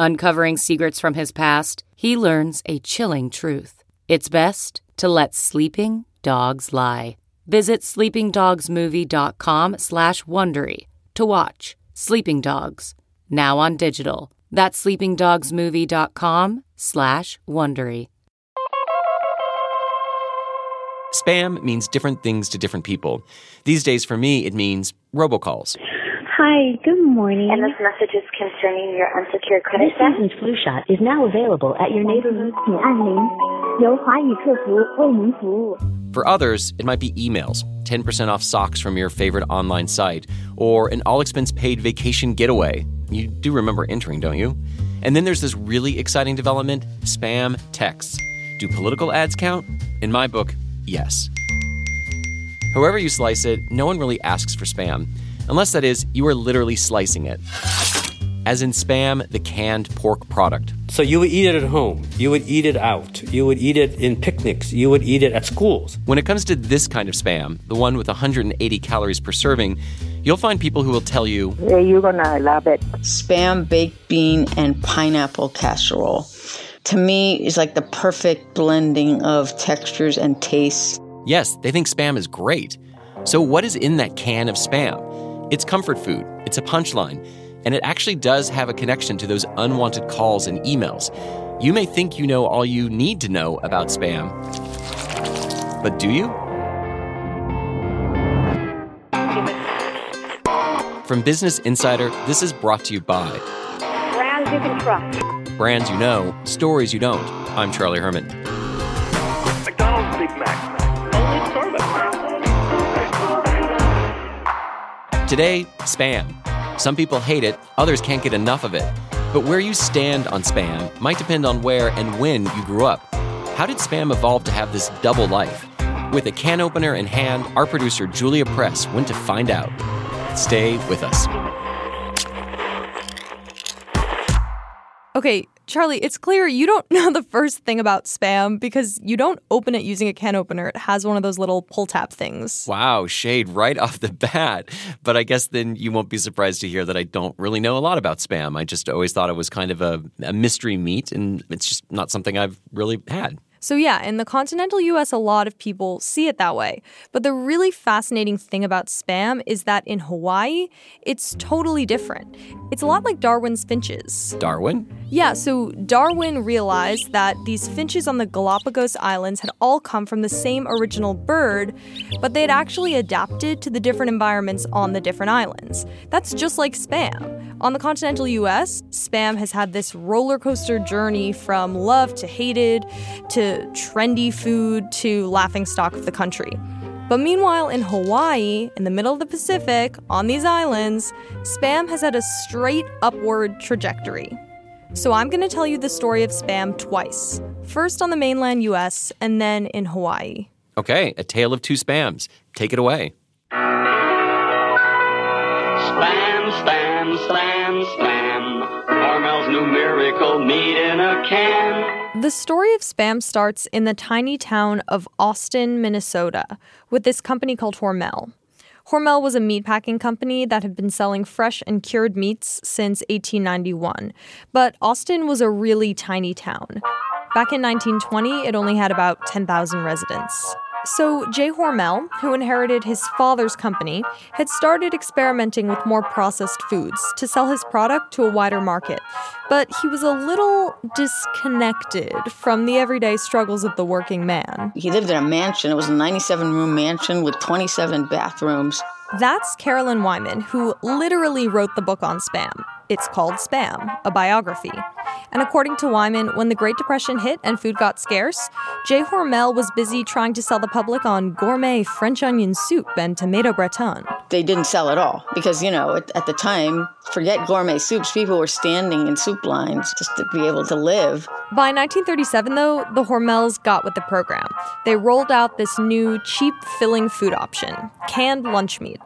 Uncovering secrets from his past, he learns a chilling truth. It's best to let sleeping dogs lie. Visit sleepingdogsmovie.com slash Wondery to watch Sleeping Dogs, now on digital. That's sleepingdogsmovie.com slash Wondery. Spam means different things to different people. These days, for me, it means robocalls. Hi, good morning. And this message is concerning your unsecured credit debt. This season's flu shot is now available at your neighborhood. For others, it might be emails, 10% off socks from your favorite online site, or an all expense paid vacation getaway. You do remember entering, don't you? And then there's this really exciting development spam texts. Do political ads count? In my book, yes. However, you slice it, no one really asks for spam unless that is, you are literally slicing it. As in spam, the canned pork product. So you would eat it at home. You would eat it out. You would eat it in picnics. You would eat it at schools. When it comes to this kind of spam, the one with 180 calories per serving, you'll find people who will tell you, Hey, You're gonna love it. spam baked bean and pineapple casserole. To me, is like the perfect blending of textures and tastes. yes, they think spam is great. So, what is in that can of spam? It's comfort food, it's a punchline, and it actually does have a connection to those unwanted calls and emails. You may think you know all you need to know about spam, but do you? From Business Insider, this is brought to you by Brands you can trust. Brands You Know, Stories You Don't. I'm Charlie Herman. Today, spam. Some people hate it, others can't get enough of it. But where you stand on spam might depend on where and when you grew up. How did spam evolve to have this double life? With a can opener in hand, our producer Julia Press went to find out. Stay with us. Okay, Charlie, it's clear you don't know the first thing about spam because you don't open it using a can opener. It has one of those little pull tab things. Wow, shade right off the bat. But I guess then you won't be surprised to hear that I don't really know a lot about spam. I just always thought it was kind of a, a mystery meat, and it's just not something I've really had. So, yeah, in the continental US, a lot of people see it that way. But the really fascinating thing about spam is that in Hawaii, it's totally different. It's a lot like Darwin's finches. Darwin? Yeah, so Darwin realized that these finches on the Galapagos Islands had all come from the same original bird, but they had actually adapted to the different environments on the different islands. That's just like spam. On the continental US, spam has had this roller coaster journey from love to hated to trendy food to laughing stock of the country. But meanwhile, in Hawaii, in the middle of the Pacific, on these islands, spam has had a straight upward trajectory. So I'm going to tell you the story of spam twice. First on the mainland US and then in Hawaii. Okay, a tale of two spams. Take it away. Spam, spam, spam, spam. Hormel's new miracle meat in a can. The story of spam starts in the tiny town of Austin, Minnesota, with this company called Hormel. Hormel was a meatpacking company that had been selling fresh and cured meats since 1891, but Austin was a really tiny town. Back in 1920, it only had about 10,000 residents. So, Jay Hormel, who inherited his father's company, had started experimenting with more processed foods to sell his product to a wider market. But he was a little disconnected from the everyday struggles of the working man. He lived in a mansion. It was a 97 room mansion with 27 bathrooms. That's Carolyn Wyman, who literally wrote the book on spam. It's called Spam, a biography. And according to Wyman, when the Great Depression hit and food got scarce, Jay Hormel was busy trying to sell the public on gourmet French onion soup and tomato gratin. They didn't sell at all because, you know, at, at the time, forget gourmet soups, people were standing in soup lines just to be able to live. By 1937, though, the Hormels got with the program. They rolled out this new, cheap filling food option canned lunch meat.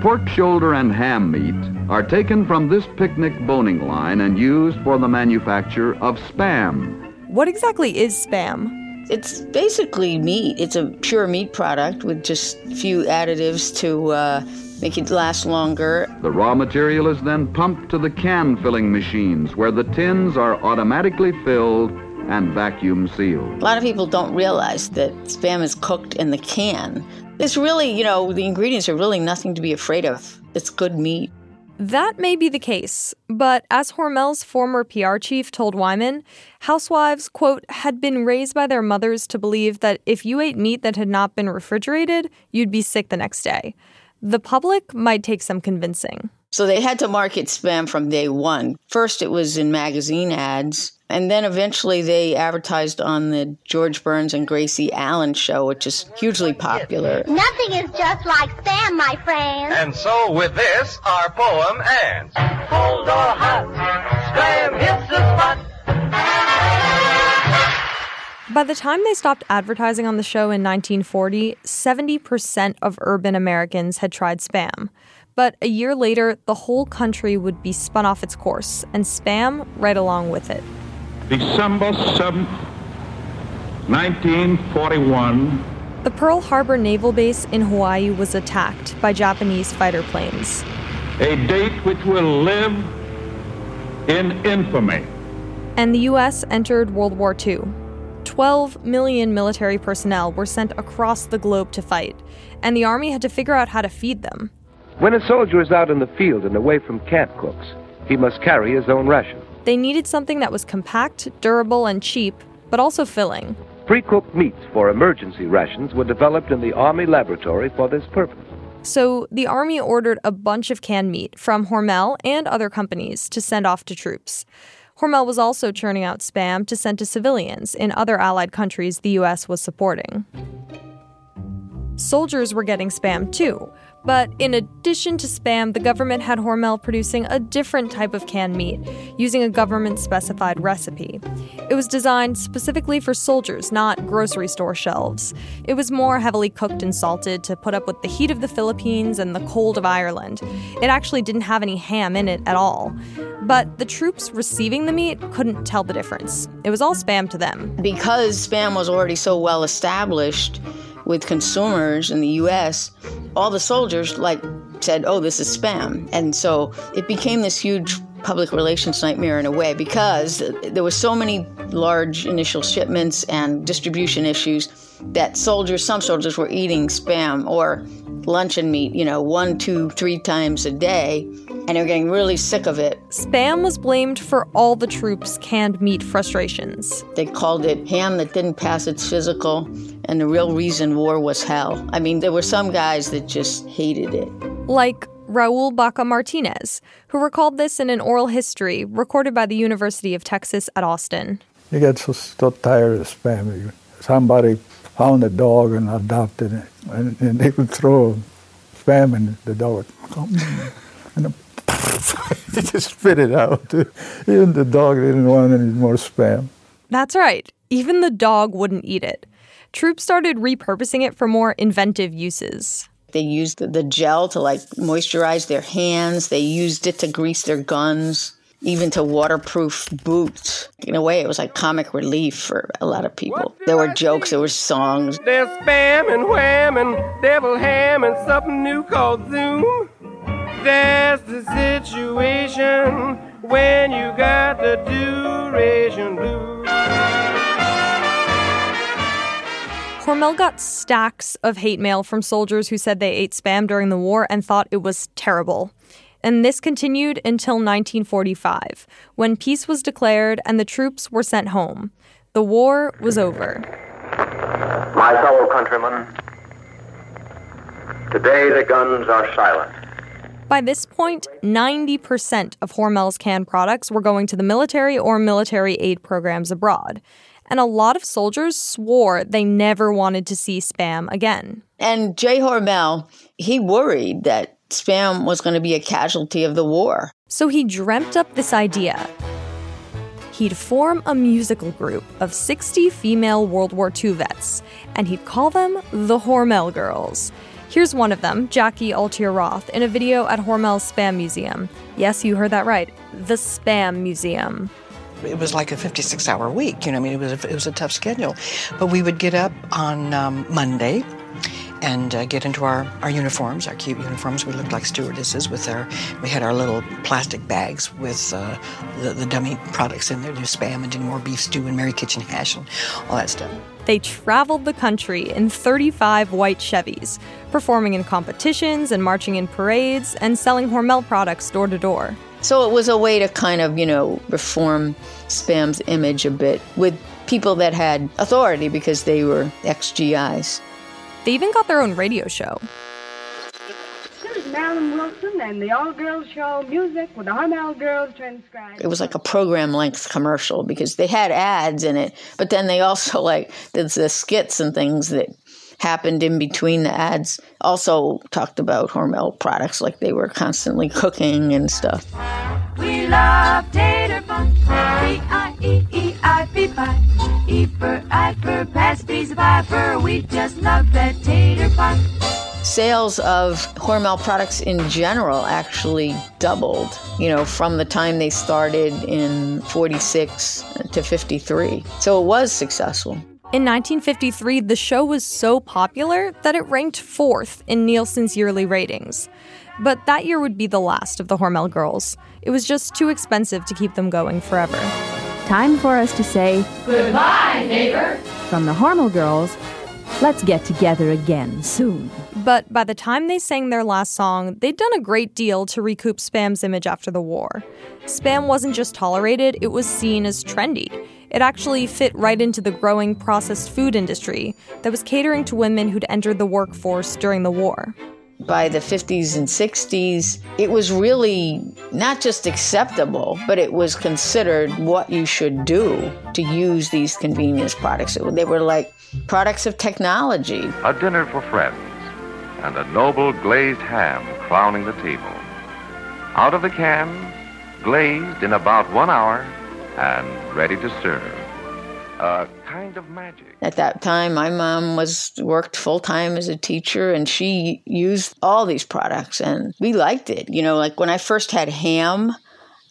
Pork shoulder and ham meat are taken from this picnic boning line and used for the manufacture of spam. What exactly is spam? It's basically meat. It's a pure meat product with just a few additives to uh, make it last longer. The raw material is then pumped to the can filling machines where the tins are automatically filled and vacuum sealed. A lot of people don't realize that spam is cooked in the can. It's really, you know, the ingredients are really nothing to be afraid of. It's good meat. That may be the case, but as Hormel's former PR chief told Wyman, housewives, quote, had been raised by their mothers to believe that if you ate meat that had not been refrigerated, you'd be sick the next day. The public might take some convincing. So they had to market spam from day one. First, it was in magazine ads, and then eventually they advertised on the George Burns and Gracie Allen show, which is hugely popular. Nothing is just like spam, my friend. And so with this, our poem ends. Cold or hot, spam hits the spot. By the time they stopped advertising on the show in 1940, 70% of urban Americans had tried spam. But a year later, the whole country would be spun off its course, and spam right along with it. December 7th, 1941. The Pearl Harbor Naval Base in Hawaii was attacked by Japanese fighter planes. A date which will live in infamy. And the U.S. entered World War II. 12 million military personnel were sent across the globe to fight, and the Army had to figure out how to feed them. When a soldier is out in the field and away from camp cooks, he must carry his own ration. They needed something that was compact, durable, and cheap, but also filling. Pre cooked meats for emergency rations were developed in the Army laboratory for this purpose. So the Army ordered a bunch of canned meat from Hormel and other companies to send off to troops. Hormel was also churning out spam to send to civilians in other Allied countries the U.S. was supporting. Soldiers were getting spam too, but in addition to spam, the government had Hormel producing a different type of canned meat using a government specified recipe. It was designed specifically for soldiers, not grocery store shelves. It was more heavily cooked and salted to put up with the heat of the Philippines and the cold of Ireland. It actually didn't have any ham in it at all. But the troops receiving the meat couldn't tell the difference. It was all spam to them. Because spam was already so well established, with consumers in the US, all the soldiers like said, "Oh, this is spam." And so it became this huge public relations nightmare in a way because there were so many large initial shipments and distribution issues that soldiers, some soldiers were eating spam or luncheon meat, you know, one, two, three times a day, and they were getting really sick of it. Spam was blamed for all the troops' canned meat frustrations. They called it ham that didn't pass its physical, and the real reason war was hell. I mean, there were some guys that just hated it. Like Raul Baca Martinez, who recalled this in an oral history recorded by the University of Texas at Austin. You get so, so tired of spam. Somebody found a dog and adopted it, and, and they would throw spam and the dog would come and they just spit it out. Even the dog didn't want any more spam. That's right. Even the dog wouldn't eat it. Troops started repurposing it for more inventive uses. They used the gel to like moisturize their hands. They used it to grease their guns, even to waterproof boots. In a way, it was like comic relief for a lot of people. There were jokes, there were songs. There's spam and wham and devil ham and something new called Zoom. That's the situation when you got the duration blues. Hormel got stacks of hate mail from soldiers who said they ate spam during the war and thought it was terrible. And this continued until 1945, when peace was declared and the troops were sent home. The war was over. My fellow countrymen, today the guns are silent. By this point, 90% of Hormel's canned products were going to the military or military aid programs abroad. And a lot of soldiers swore they never wanted to see Spam again. And Jay Hormel, he worried that Spam was going to be a casualty of the war. So he dreamt up this idea. He'd form a musical group of 60 female World War II vets, and he'd call them the Hormel Girls. Here's one of them, Jackie Altier Roth, in a video at Hormel's Spam Museum. Yes, you heard that right. The Spam Museum. It was like a 56 hour week. You know, I mean, it was a, it was a tough schedule. But we would get up on um, Monday and uh, get into our, our uniforms, our cute uniforms. We looked like stewardesses with our, we had our little plastic bags with uh, the, the dummy products in there, do spam and Dinty Moore beef stew and Mary Kitchen hash and all that stuff. They traveled the country in 35 white Chevys, performing in competitions and marching in parades and selling Hormel products door to door. So it was a way to kind of, you know, reform Spam's image a bit with people that had authority because they were ex GIs. They even got their own radio show. This is Marilyn Wilson and the All Girls Show music with the Hormel Girls transcribed. It was like a program length commercial because they had ads in it, but then they also like the, the skits and things that happened in between the ads also talked about Hormel products like they were constantly cooking and stuff. We love tater fun. B-I-E-E-I-P-I. E for I for pass, B's for We just love that tater fun. Sales of Hormel products in general actually doubled, you know, from the time they started in 46 to 53. So it was successful. In 1953, the show was so popular that it ranked fourth in Nielsen's yearly ratings. But that year would be the last of the Hormel girls. It was just too expensive to keep them going forever. Time for us to say goodbye, neighbor. From the Hormel girls, let's get together again soon. But by the time they sang their last song, they'd done a great deal to recoup Spam's image after the war. Spam wasn't just tolerated, it was seen as trendy. It actually fit right into the growing processed food industry that was catering to women who'd entered the workforce during the war. By the 50s and 60s, it was really not just acceptable, but it was considered what you should do to use these convenience products. They were like products of technology. A dinner for friends and a noble glazed ham crowning the table. Out of the can, glazed in about one hour, and ready to serve. A kind of magic. At that time, my mom was worked full time as a teacher, and she used all these products, and we liked it. You know, like when I first had ham,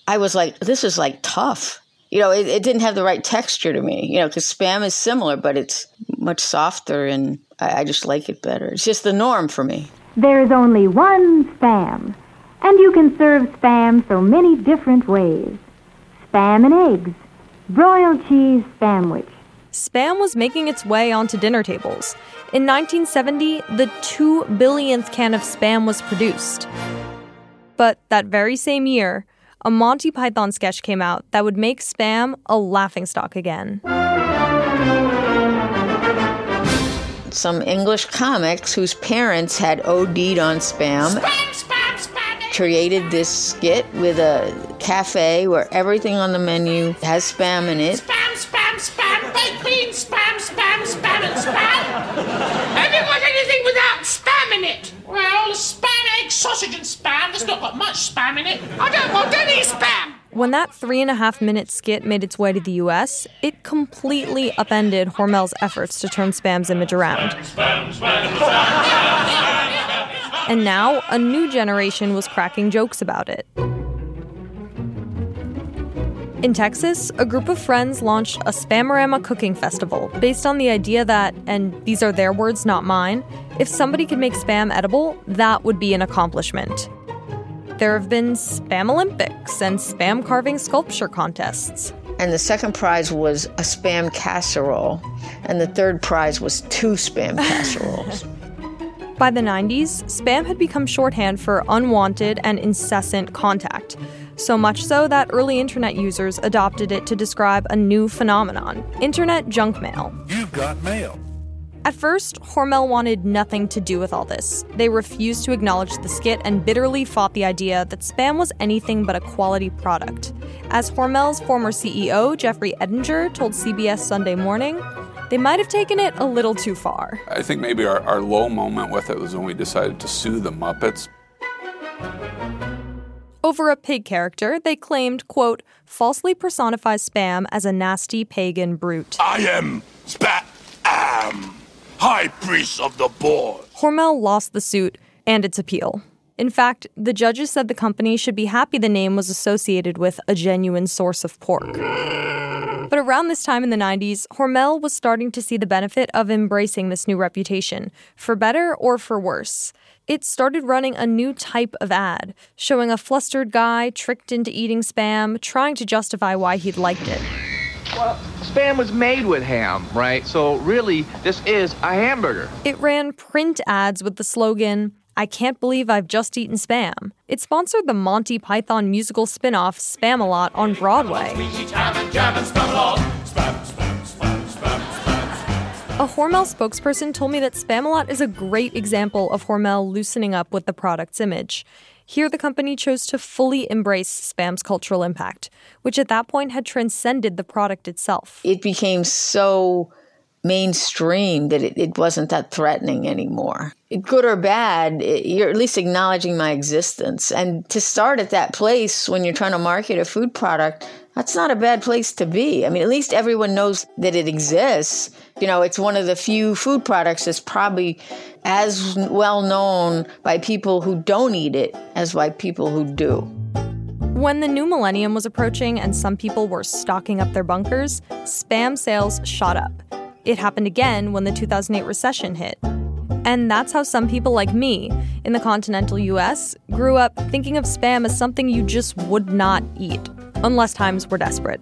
I was like, "This is like tough." You know, it, it didn't have the right texture to me. You know, because spam is similar, but it's much softer, and I, I just like it better. It's just the norm for me. There's only one spam, and you can serve spam so many different ways spam and eggs, broiled cheese sandwich. Spam was making its way onto dinner tables. In 1970, the 2 billionth can of spam was produced. But that very same year, a Monty Python sketch came out that would make spam a laughingstock again. Some English comics whose parents had OD'd on spam. Spam, spam, spam. Created this skit with a cafe where everything on the menu has spam in it. Spam, spam, spam. Baked beans, spam, spam, spam, and spam. I didn't want anything without spam in it. Well, spam, egg, sausage, and spam. There's not got much spam in it. I don't want any spam. When that three and a half minute skit made its way to the US, it completely upended Hormel's efforts to turn Spam's image around. And now, a new generation was cracking jokes about it. In Texas, a group of friends launched a Spamorama cooking festival based on the idea that, and these are their words, not mine, if somebody could make spam edible, that would be an accomplishment. There have been Spam Olympics and Spam carving sculpture contests. and the second prize was a spam casserole, and the third prize was two spam casseroles. By the 90s, spam had become shorthand for unwanted and incessant contact. So much so that early internet users adopted it to describe a new phenomenon internet junk mail. You've got mail. At first, Hormel wanted nothing to do with all this. They refused to acknowledge the skit and bitterly fought the idea that spam was anything but a quality product. As Hormel's former CEO, Jeffrey Ettinger, told CBS Sunday Morning, they might have taken it a little too far. I think maybe our, our low moment with it was when we decided to sue the Muppets. Over a pig character, they claimed, quote, falsely personifies spam as a nasty pagan brute. I am Spat Am, High Priest of the board. Hormel lost the suit and its appeal. In fact, the judges said the company should be happy the name was associated with a genuine source of pork. But around this time in the 90s, Hormel was starting to see the benefit of embracing this new reputation, for better or for worse. It started running a new type of ad, showing a flustered guy tricked into eating spam, trying to justify why he'd liked it. Well, spam was made with ham, right? So really, this is a hamburger. It ran print ads with the slogan, I can't believe I've just eaten spam. It sponsored the Monty Python musical spin off Spamalot on Broadway. A Hormel spokesperson told me that Spamalot is a great example of Hormel loosening up with the product's image. Here, the company chose to fully embrace Spam's cultural impact, which at that point had transcended the product itself. It became so mainstream that it, it wasn't that threatening anymore. Good or bad, it, you're at least acknowledging my existence. And to start at that place when you're trying to market a food product, that's not a bad place to be. I mean, at least everyone knows that it exists. You know, it's one of the few food products that's probably as well known by people who don't eat it as by people who do. When the new millennium was approaching and some people were stocking up their bunkers, spam sales shot up. It happened again when the 2008 recession hit. And that's how some people like me in the continental US grew up thinking of spam as something you just would not eat, unless times were desperate.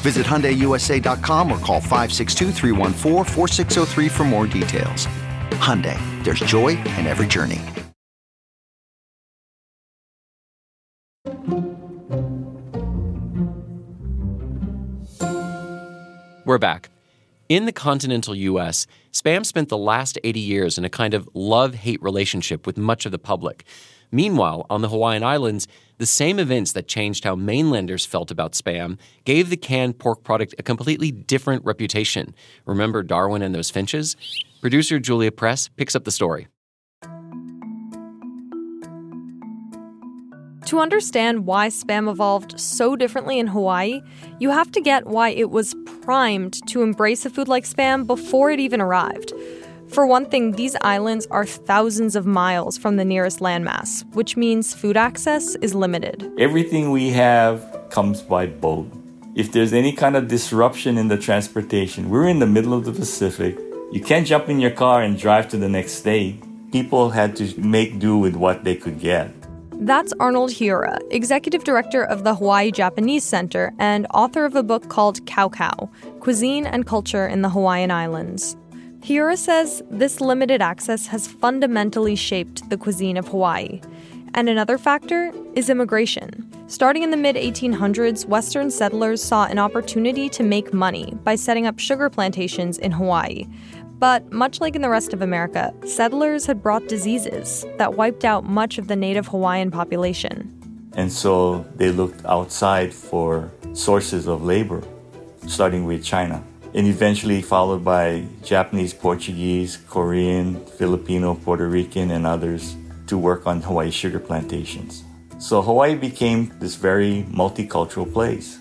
Visit HyundaiUSA.com or call 562 for more details. Hyundai, there's joy in every journey. We're back. In the continental US, Spam spent the last 80 years in a kind of love hate relationship with much of the public. Meanwhile, on the Hawaiian Islands, the same events that changed how mainlanders felt about Spam gave the canned pork product a completely different reputation. Remember Darwin and those finches? Producer Julia Press picks up the story. To understand why spam evolved so differently in Hawaii, you have to get why it was primed to embrace a food like spam before it even arrived. For one thing, these islands are thousands of miles from the nearest landmass, which means food access is limited. Everything we have comes by boat. If there's any kind of disruption in the transportation, we're in the middle of the Pacific. You can't jump in your car and drive to the next state. People had to make do with what they could get. That's Arnold Hiura, executive director of the Hawaii Japanese Center and author of a book called Kau Kau Cuisine and Culture in the Hawaiian Islands. Hiura says this limited access has fundamentally shaped the cuisine of Hawaii. And another factor is immigration. Starting in the mid 1800s, Western settlers saw an opportunity to make money by setting up sugar plantations in Hawaii. But much like in the rest of America, settlers had brought diseases that wiped out much of the native Hawaiian population. And so they looked outside for sources of labor, starting with China, and eventually followed by Japanese, Portuguese, Korean, Filipino, Puerto Rican, and others to work on Hawaii sugar plantations. So Hawaii became this very multicultural place.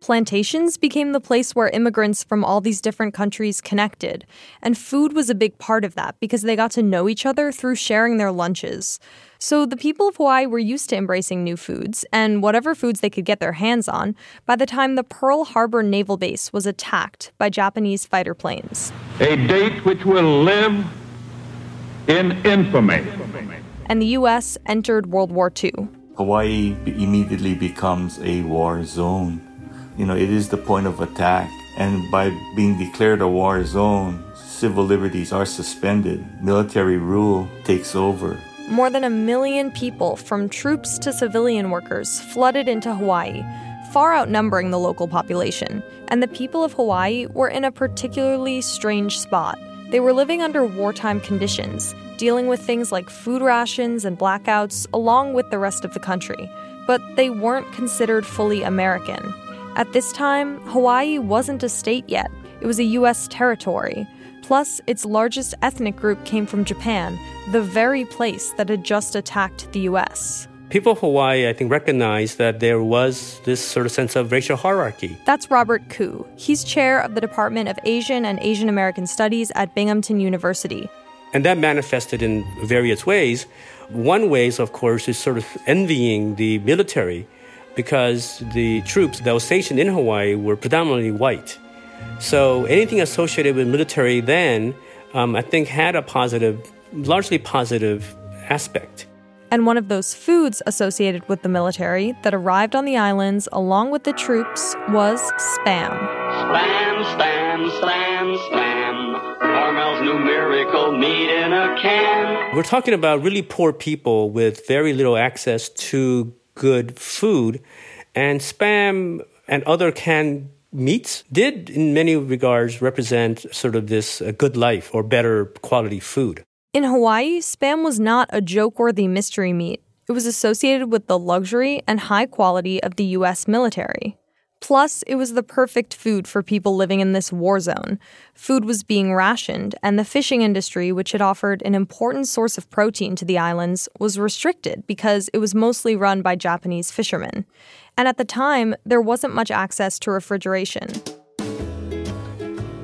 Plantations became the place where immigrants from all these different countries connected, and food was a big part of that because they got to know each other through sharing their lunches. So the people of Hawaii were used to embracing new foods, and whatever foods they could get their hands on, by the time the Pearl Harbor Naval Base was attacked by Japanese fighter planes. A date which will live in infamy. And the U.S. entered World War II. Hawaii immediately becomes a war zone. You know, it is the point of attack. And by being declared a war zone, civil liberties are suspended, military rule takes over. More than a million people, from troops to civilian workers, flooded into Hawaii, far outnumbering the local population. And the people of Hawaii were in a particularly strange spot. They were living under wartime conditions, dealing with things like food rations and blackouts, along with the rest of the country. But they weren't considered fully American. At this time, Hawaii wasn't a state yet, it was a U.S. territory. Plus, its largest ethnic group came from Japan, the very place that had just attacked the U.S. People of Hawaii, I think, recognized that there was this sort of sense of racial hierarchy. That's Robert Ku. He's chair of the Department of Asian and Asian American Studies at Binghamton University. And that manifested in various ways. One way, of course, is sort of envying the military because the troops that were stationed in Hawaii were predominantly white. So anything associated with military then, um, I think, had a positive, largely positive aspect. And one of those foods associated with the military that arrived on the islands along with the troops was spam. Spam, spam, spam, spam. Hormel's new miracle meat in a can. We're talking about really poor people with very little access to good food, and spam and other canned meats did, in many regards, represent sort of this uh, good life or better quality food. In Hawaii, spam was not a joke worthy mystery meat. It was associated with the luxury and high quality of the U.S. military. Plus, it was the perfect food for people living in this war zone. Food was being rationed, and the fishing industry, which had offered an important source of protein to the islands, was restricted because it was mostly run by Japanese fishermen. And at the time, there wasn't much access to refrigeration.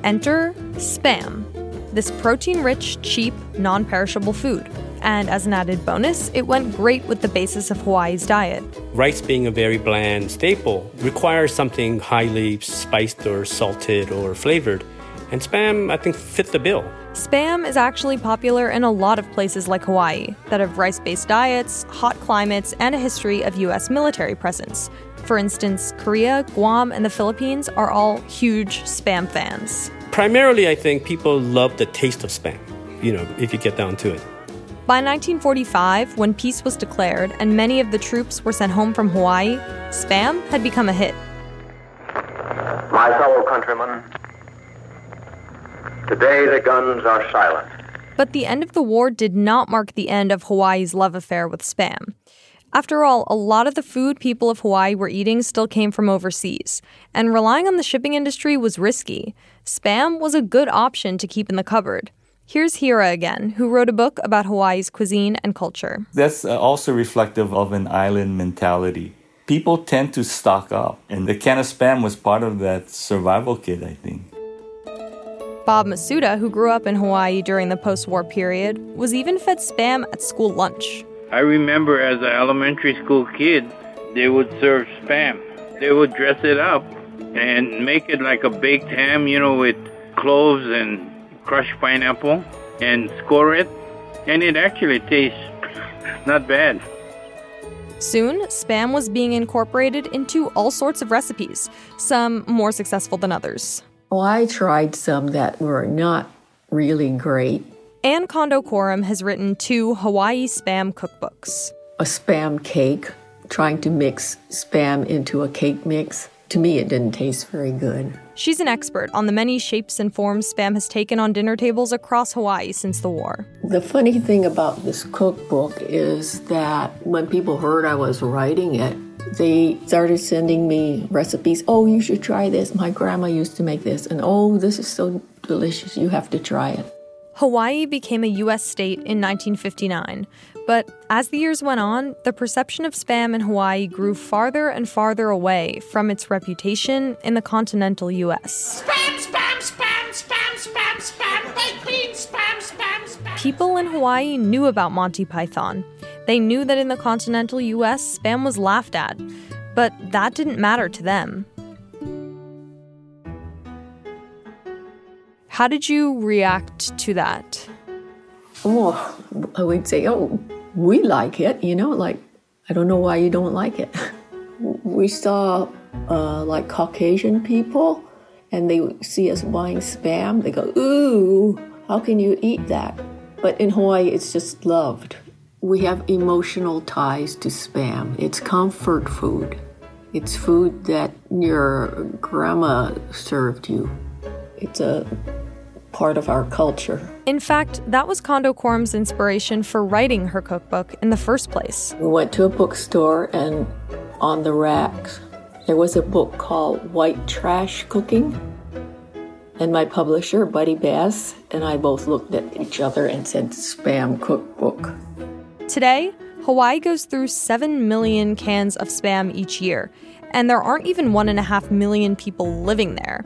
Enter spam, this protein rich, cheap, non perishable food. And as an added bonus, it went great with the basis of Hawaii's diet. Rice being a very bland staple requires something highly spiced or salted or flavored. And spam, I think, fit the bill. Spam is actually popular in a lot of places like Hawaii that have rice based diets, hot climates, and a history of U.S. military presence. For instance, Korea, Guam, and the Philippines are all huge spam fans. Primarily, I think people love the taste of spam, you know, if you get down to it. By 1945, when peace was declared and many of the troops were sent home from Hawaii, Spam had become a hit. My fellow countrymen, today the guns are silent. But the end of the war did not mark the end of Hawaii's love affair with Spam. After all, a lot of the food people of Hawaii were eating still came from overseas, and relying on the shipping industry was risky. Spam was a good option to keep in the cupboard. Here's Hiura again, who wrote a book about Hawaii's cuisine and culture. That's uh, also reflective of an island mentality. People tend to stock up, and the can of spam was part of that survival kit, I think. Bob Masuda, who grew up in Hawaii during the post war period, was even fed spam at school lunch. I remember as an elementary school kid, they would serve spam. They would dress it up and make it like a baked ham, you know, with cloves and crushed pineapple and score it. And it actually tastes not bad. Soon, spam was being incorporated into all sorts of recipes, some more successful than others. Well, I tried some that were not really great. Ann Kondo Corum has written two Hawaii spam cookbooks. A spam cake, trying to mix spam into a cake mix. To me, it didn't taste very good. She's an expert on the many shapes and forms spam has taken on dinner tables across Hawaii since the war. The funny thing about this cookbook is that when people heard I was writing it, they started sending me recipes. Oh, you should try this. My grandma used to make this. And oh, this is so delicious. You have to try it. Hawaii became a U.S. state in 1959, but as the years went on, the perception of spam in Hawaii grew farther and farther away from its reputation in the continental U.S. Spam, spam, spam, spam, spam, spam, baked beans, spam, spam, spam. People in Hawaii knew about Monty Python. They knew that in the continental US, spam was laughed at, but that didn't matter to them. How did you react to that? Oh, I would say, oh, we like it, you know, like, I don't know why you don't like it. We saw uh, like Caucasian people, and they see us buying spam. They go, ooh, how can you eat that? But in Hawaii, it's just loved. We have emotional ties to spam. It's comfort food. It's food that your grandma served you. It's a part of our culture. In fact, that was Kondo Corum's inspiration for writing her cookbook in the first place. We went to a bookstore, and on the racks, there was a book called White Trash Cooking. And my publisher, Buddy Bess, and I both looked at each other and said, Spam Cookbook. Today, Hawaii goes through 7 million cans of spam each year, and there aren't even 1.5 million people living there.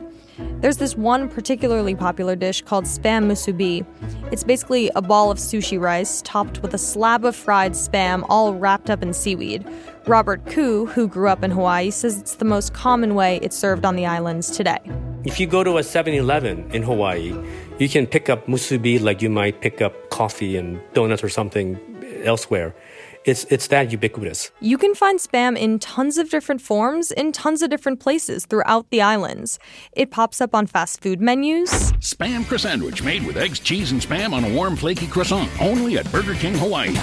There's this one particularly popular dish called spam musubi. It's basically a ball of sushi rice topped with a slab of fried spam all wrapped up in seaweed. Robert Ku, who grew up in Hawaii, says it's the most common way it's served on the islands today. If you go to a 7 Eleven in Hawaii, you can pick up musubi like you might pick up coffee and donuts or something elsewhere. It's, it's that ubiquitous. You can find spam in tons of different forms in tons of different places throughout the islands. It pops up on fast food menus. Spam croissant sandwich made with eggs, cheese, and spam on a warm, flaky croissant. Only at Burger King Hawaii.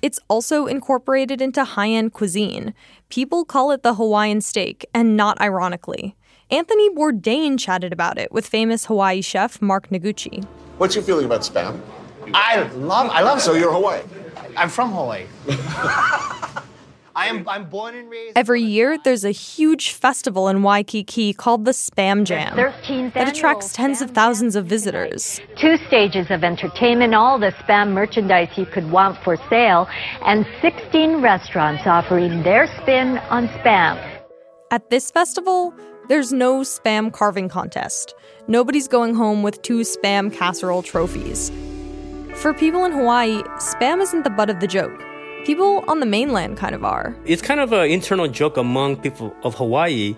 It's also incorporated into high end cuisine. People call it the Hawaiian steak, and not ironically. Anthony Bourdain chatted about it with famous Hawaii chef Mark Noguchi. What's your feeling about spam? I love. I love. So you're Hawaii. I'm from Hawaii. I am I'm born and raised. Every year, there's a huge festival in Waikiki called the Spam Jam 13th that attracts tens of thousands of visitors. Two stages of entertainment, all the spam merchandise you could want for sale, and 16 restaurants offering their spin on spam. At this festival, there's no spam carving contest. Nobody's going home with two spam casserole trophies. For people in Hawaii, spam isn't the butt of the joke. People on the mainland kind of are. It's kind of an internal joke among people of Hawaii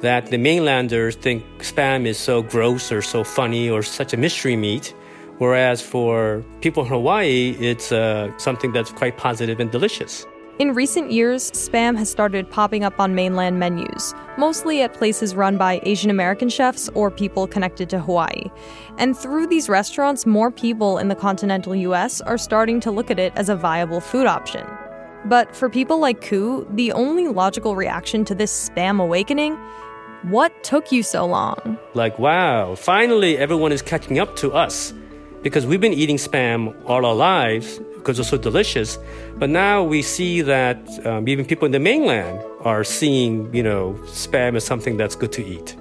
that the mainlanders think spam is so gross or so funny or such a mystery meat, whereas for people in Hawaii, it's uh, something that's quite positive and delicious. In recent years, spam has started popping up on mainland menus, mostly at places run by Asian American chefs or people connected to Hawaii. And through these restaurants, more people in the continental US are starting to look at it as a viable food option. But for people like Ku, the only logical reaction to this spam awakening what took you so long? Like, wow, finally everyone is catching up to us because we've been eating spam all our lives because it's so delicious. But now we see that um, even people in the mainland are seeing, you know, spam as something that's good to eat.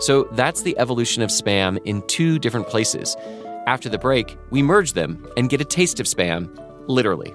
So that's the evolution of spam in two different places. After the break, we merge them and get a taste of spam, literally.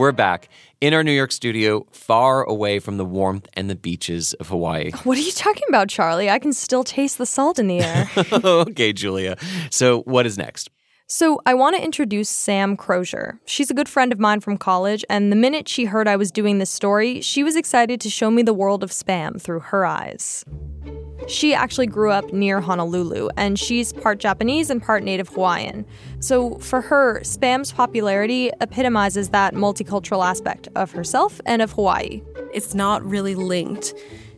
We're back in our New York studio, far away from the warmth and the beaches of Hawaii. What are you talking about, Charlie? I can still taste the salt in the air. okay, Julia. So, what is next? So, I want to introduce Sam Crozier. She's a good friend of mine from college, and the minute she heard I was doing this story, she was excited to show me the world of spam through her eyes. She actually grew up near Honolulu, and she's part Japanese and part Native Hawaiian. So, for her, spam's popularity epitomizes that multicultural aspect of herself and of Hawaii. It's not really linked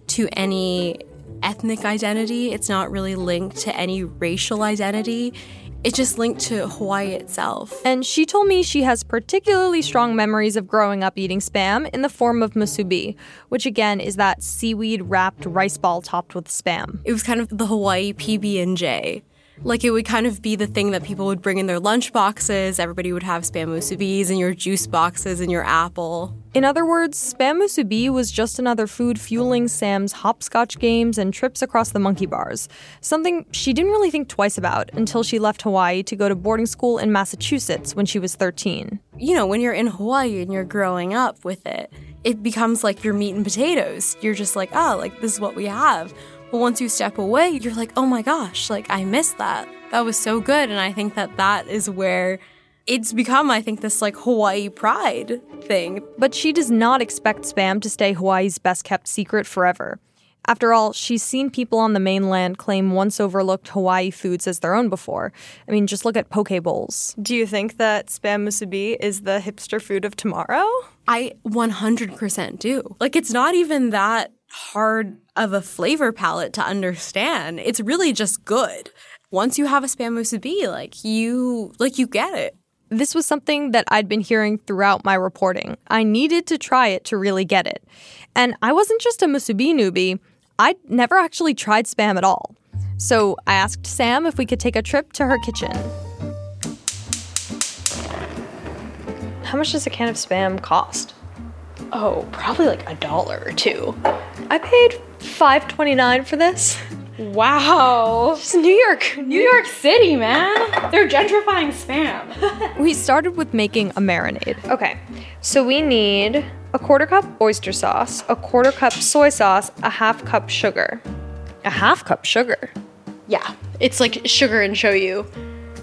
to any ethnic identity, it's not really linked to any racial identity. It's just linked to Hawaii itself. And she told me she has particularly strong memories of growing up eating spam in the form of musubi, which again is that seaweed wrapped rice ball topped with spam. It was kind of the Hawaii PB and J. Like it would kind of be the thing that people would bring in their lunch boxes. Everybody would have spam musubis in your juice boxes and your apple. In other words, spam musubi was just another food fueling Sam's hopscotch games and trips across the monkey bars. Something she didn't really think twice about until she left Hawaii to go to boarding school in Massachusetts when she was 13. You know, when you're in Hawaii and you're growing up with it, it becomes like your meat and potatoes. You're just like, oh, like this is what we have. But once you step away, you're like, oh my gosh, like I missed that. That was so good. And I think that that is where it's become, I think, this like Hawaii pride thing. But she does not expect spam to stay Hawaii's best kept secret forever. After all, she's seen people on the mainland claim once overlooked Hawaii foods as their own before. I mean, just look at poke bowls. Do you think that spam musubi is the hipster food of tomorrow? I 100% do. Like, it's not even that hard of a flavor palette to understand. It's really just good. Once you have a spam musubi, like you like you get it. This was something that I'd been hearing throughout my reporting. I needed to try it to really get it. And I wasn't just a musubi newbie. I'd never actually tried spam at all. So I asked Sam if we could take a trip to her kitchen. How much does a can of spam cost? Oh, probably like a dollar or two. I paid five twenty nine for this. Wow. It's New York. New York City, man. They're gentrifying spam. We started with making a marinade. Okay, so we need a quarter cup oyster sauce, a quarter cup soy sauce, a half cup sugar. A half cup sugar? Yeah, it's like sugar and shoyu.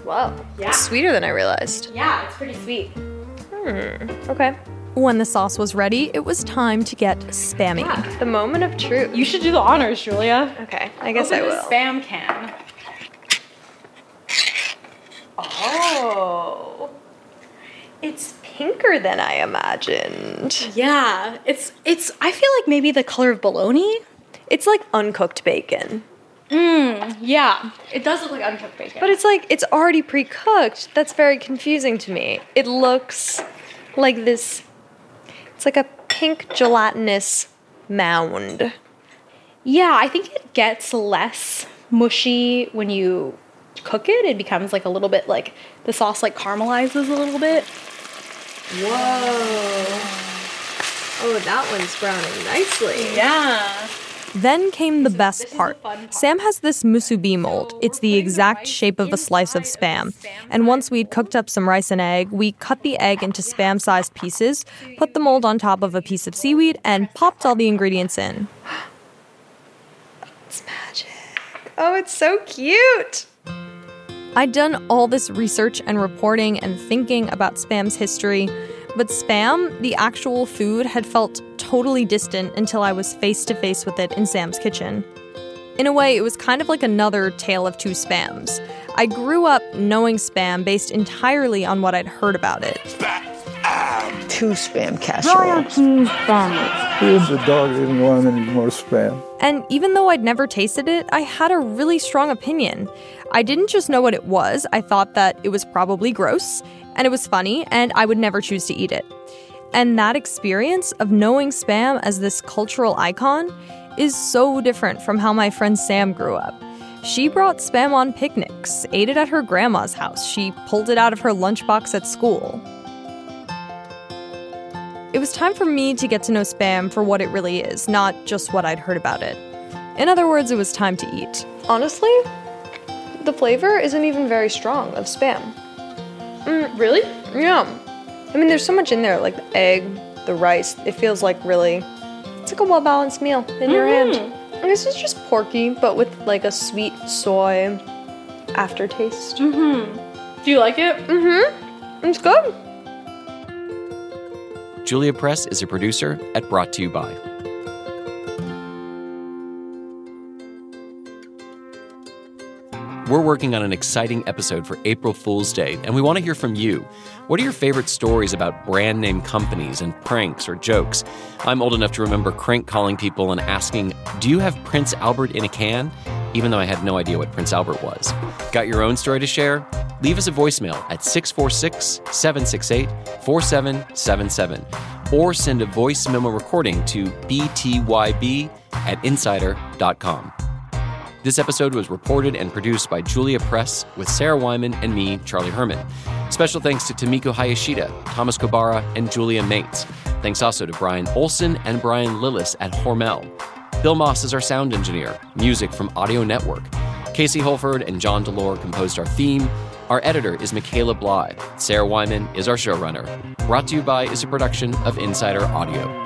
Wow. Yeah. It's sweeter than I realized. Yeah, it's pretty sweet. Hmm. Okay. When the sauce was ready, it was time to get spammy. Ah, the moment of truth. You should do the honors, Julia. Okay, I guess Open I the will. spam can. Oh. It's pinker than I imagined. Yeah, it's it's. I feel like maybe the color of bologna. It's like uncooked bacon. Mmm. Yeah, it does look like uncooked bacon. But it's like it's already pre-cooked. That's very confusing to me. It looks like this it's like a pink gelatinous mound. Yeah, I think it gets less mushy when you cook it. It becomes like a little bit like the sauce like caramelizes a little bit. Whoa. Oh, that one's browning nicely. Yeah. Then came the best part. Sam has this musubi mold. It's the exact shape of a slice of spam. And once we'd cooked up some rice and egg, we cut the egg into spam sized pieces, put the mold on top of a piece of seaweed, and popped all the ingredients in. It's magic. Oh, it's so cute. I'd done all this research and reporting and thinking about spam's history, but spam, the actual food, had felt totally distant until I was face to face with it in Sam's kitchen. In a way, it was kind of like another tale of two spams. I grew up knowing spam based entirely on what I'd heard about it. Two spam casseroles. Here's the dog didn't want any more spam. And even though I'd never tasted it, I had a really strong opinion. I didn't just know what it was, I thought that it was probably gross, and it was funny, and I would never choose to eat it. And that experience of knowing spam as this cultural icon is so different from how my friend Sam grew up. She brought spam on picnics, ate it at her grandma's house, she pulled it out of her lunchbox at school. It was time for me to get to know spam for what it really is, not just what I'd heard about it. In other words, it was time to eat. Honestly, the flavor isn't even very strong of spam. Mm, really? Yeah. I mean, there's so much in there, like the egg, the rice. It feels like really, it's like a well balanced meal in your hand. And this is just porky, but with like a sweet soy aftertaste. Mm-hmm. Do you like it? Mm-hmm. It's good. Julia Press is a producer at Brought to You By. We're working on an exciting episode for April Fool's Day, and we want to hear from you. What are your favorite stories about brand name companies and pranks or jokes? I'm old enough to remember Crank calling people and asking, Do you have Prince Albert in a can? Even though I had no idea what Prince Albert was. Got your own story to share? Leave us a voicemail at 646 768 4777 or send a voice memo recording to btyb at insider.com. This episode was reported and produced by Julia Press with Sarah Wyman and me, Charlie Herman. Special thanks to Tamiko Hayashida, Thomas Kobara, and Julia Mates. Thanks also to Brian Olson and Brian Lillis at Hormel. Bill Moss is our sound engineer, music from Audio Network. Casey Holford and John Delore composed our theme. Our editor is Michaela Bly. Sarah Wyman is our showrunner. Brought to you by is a production of Insider Audio.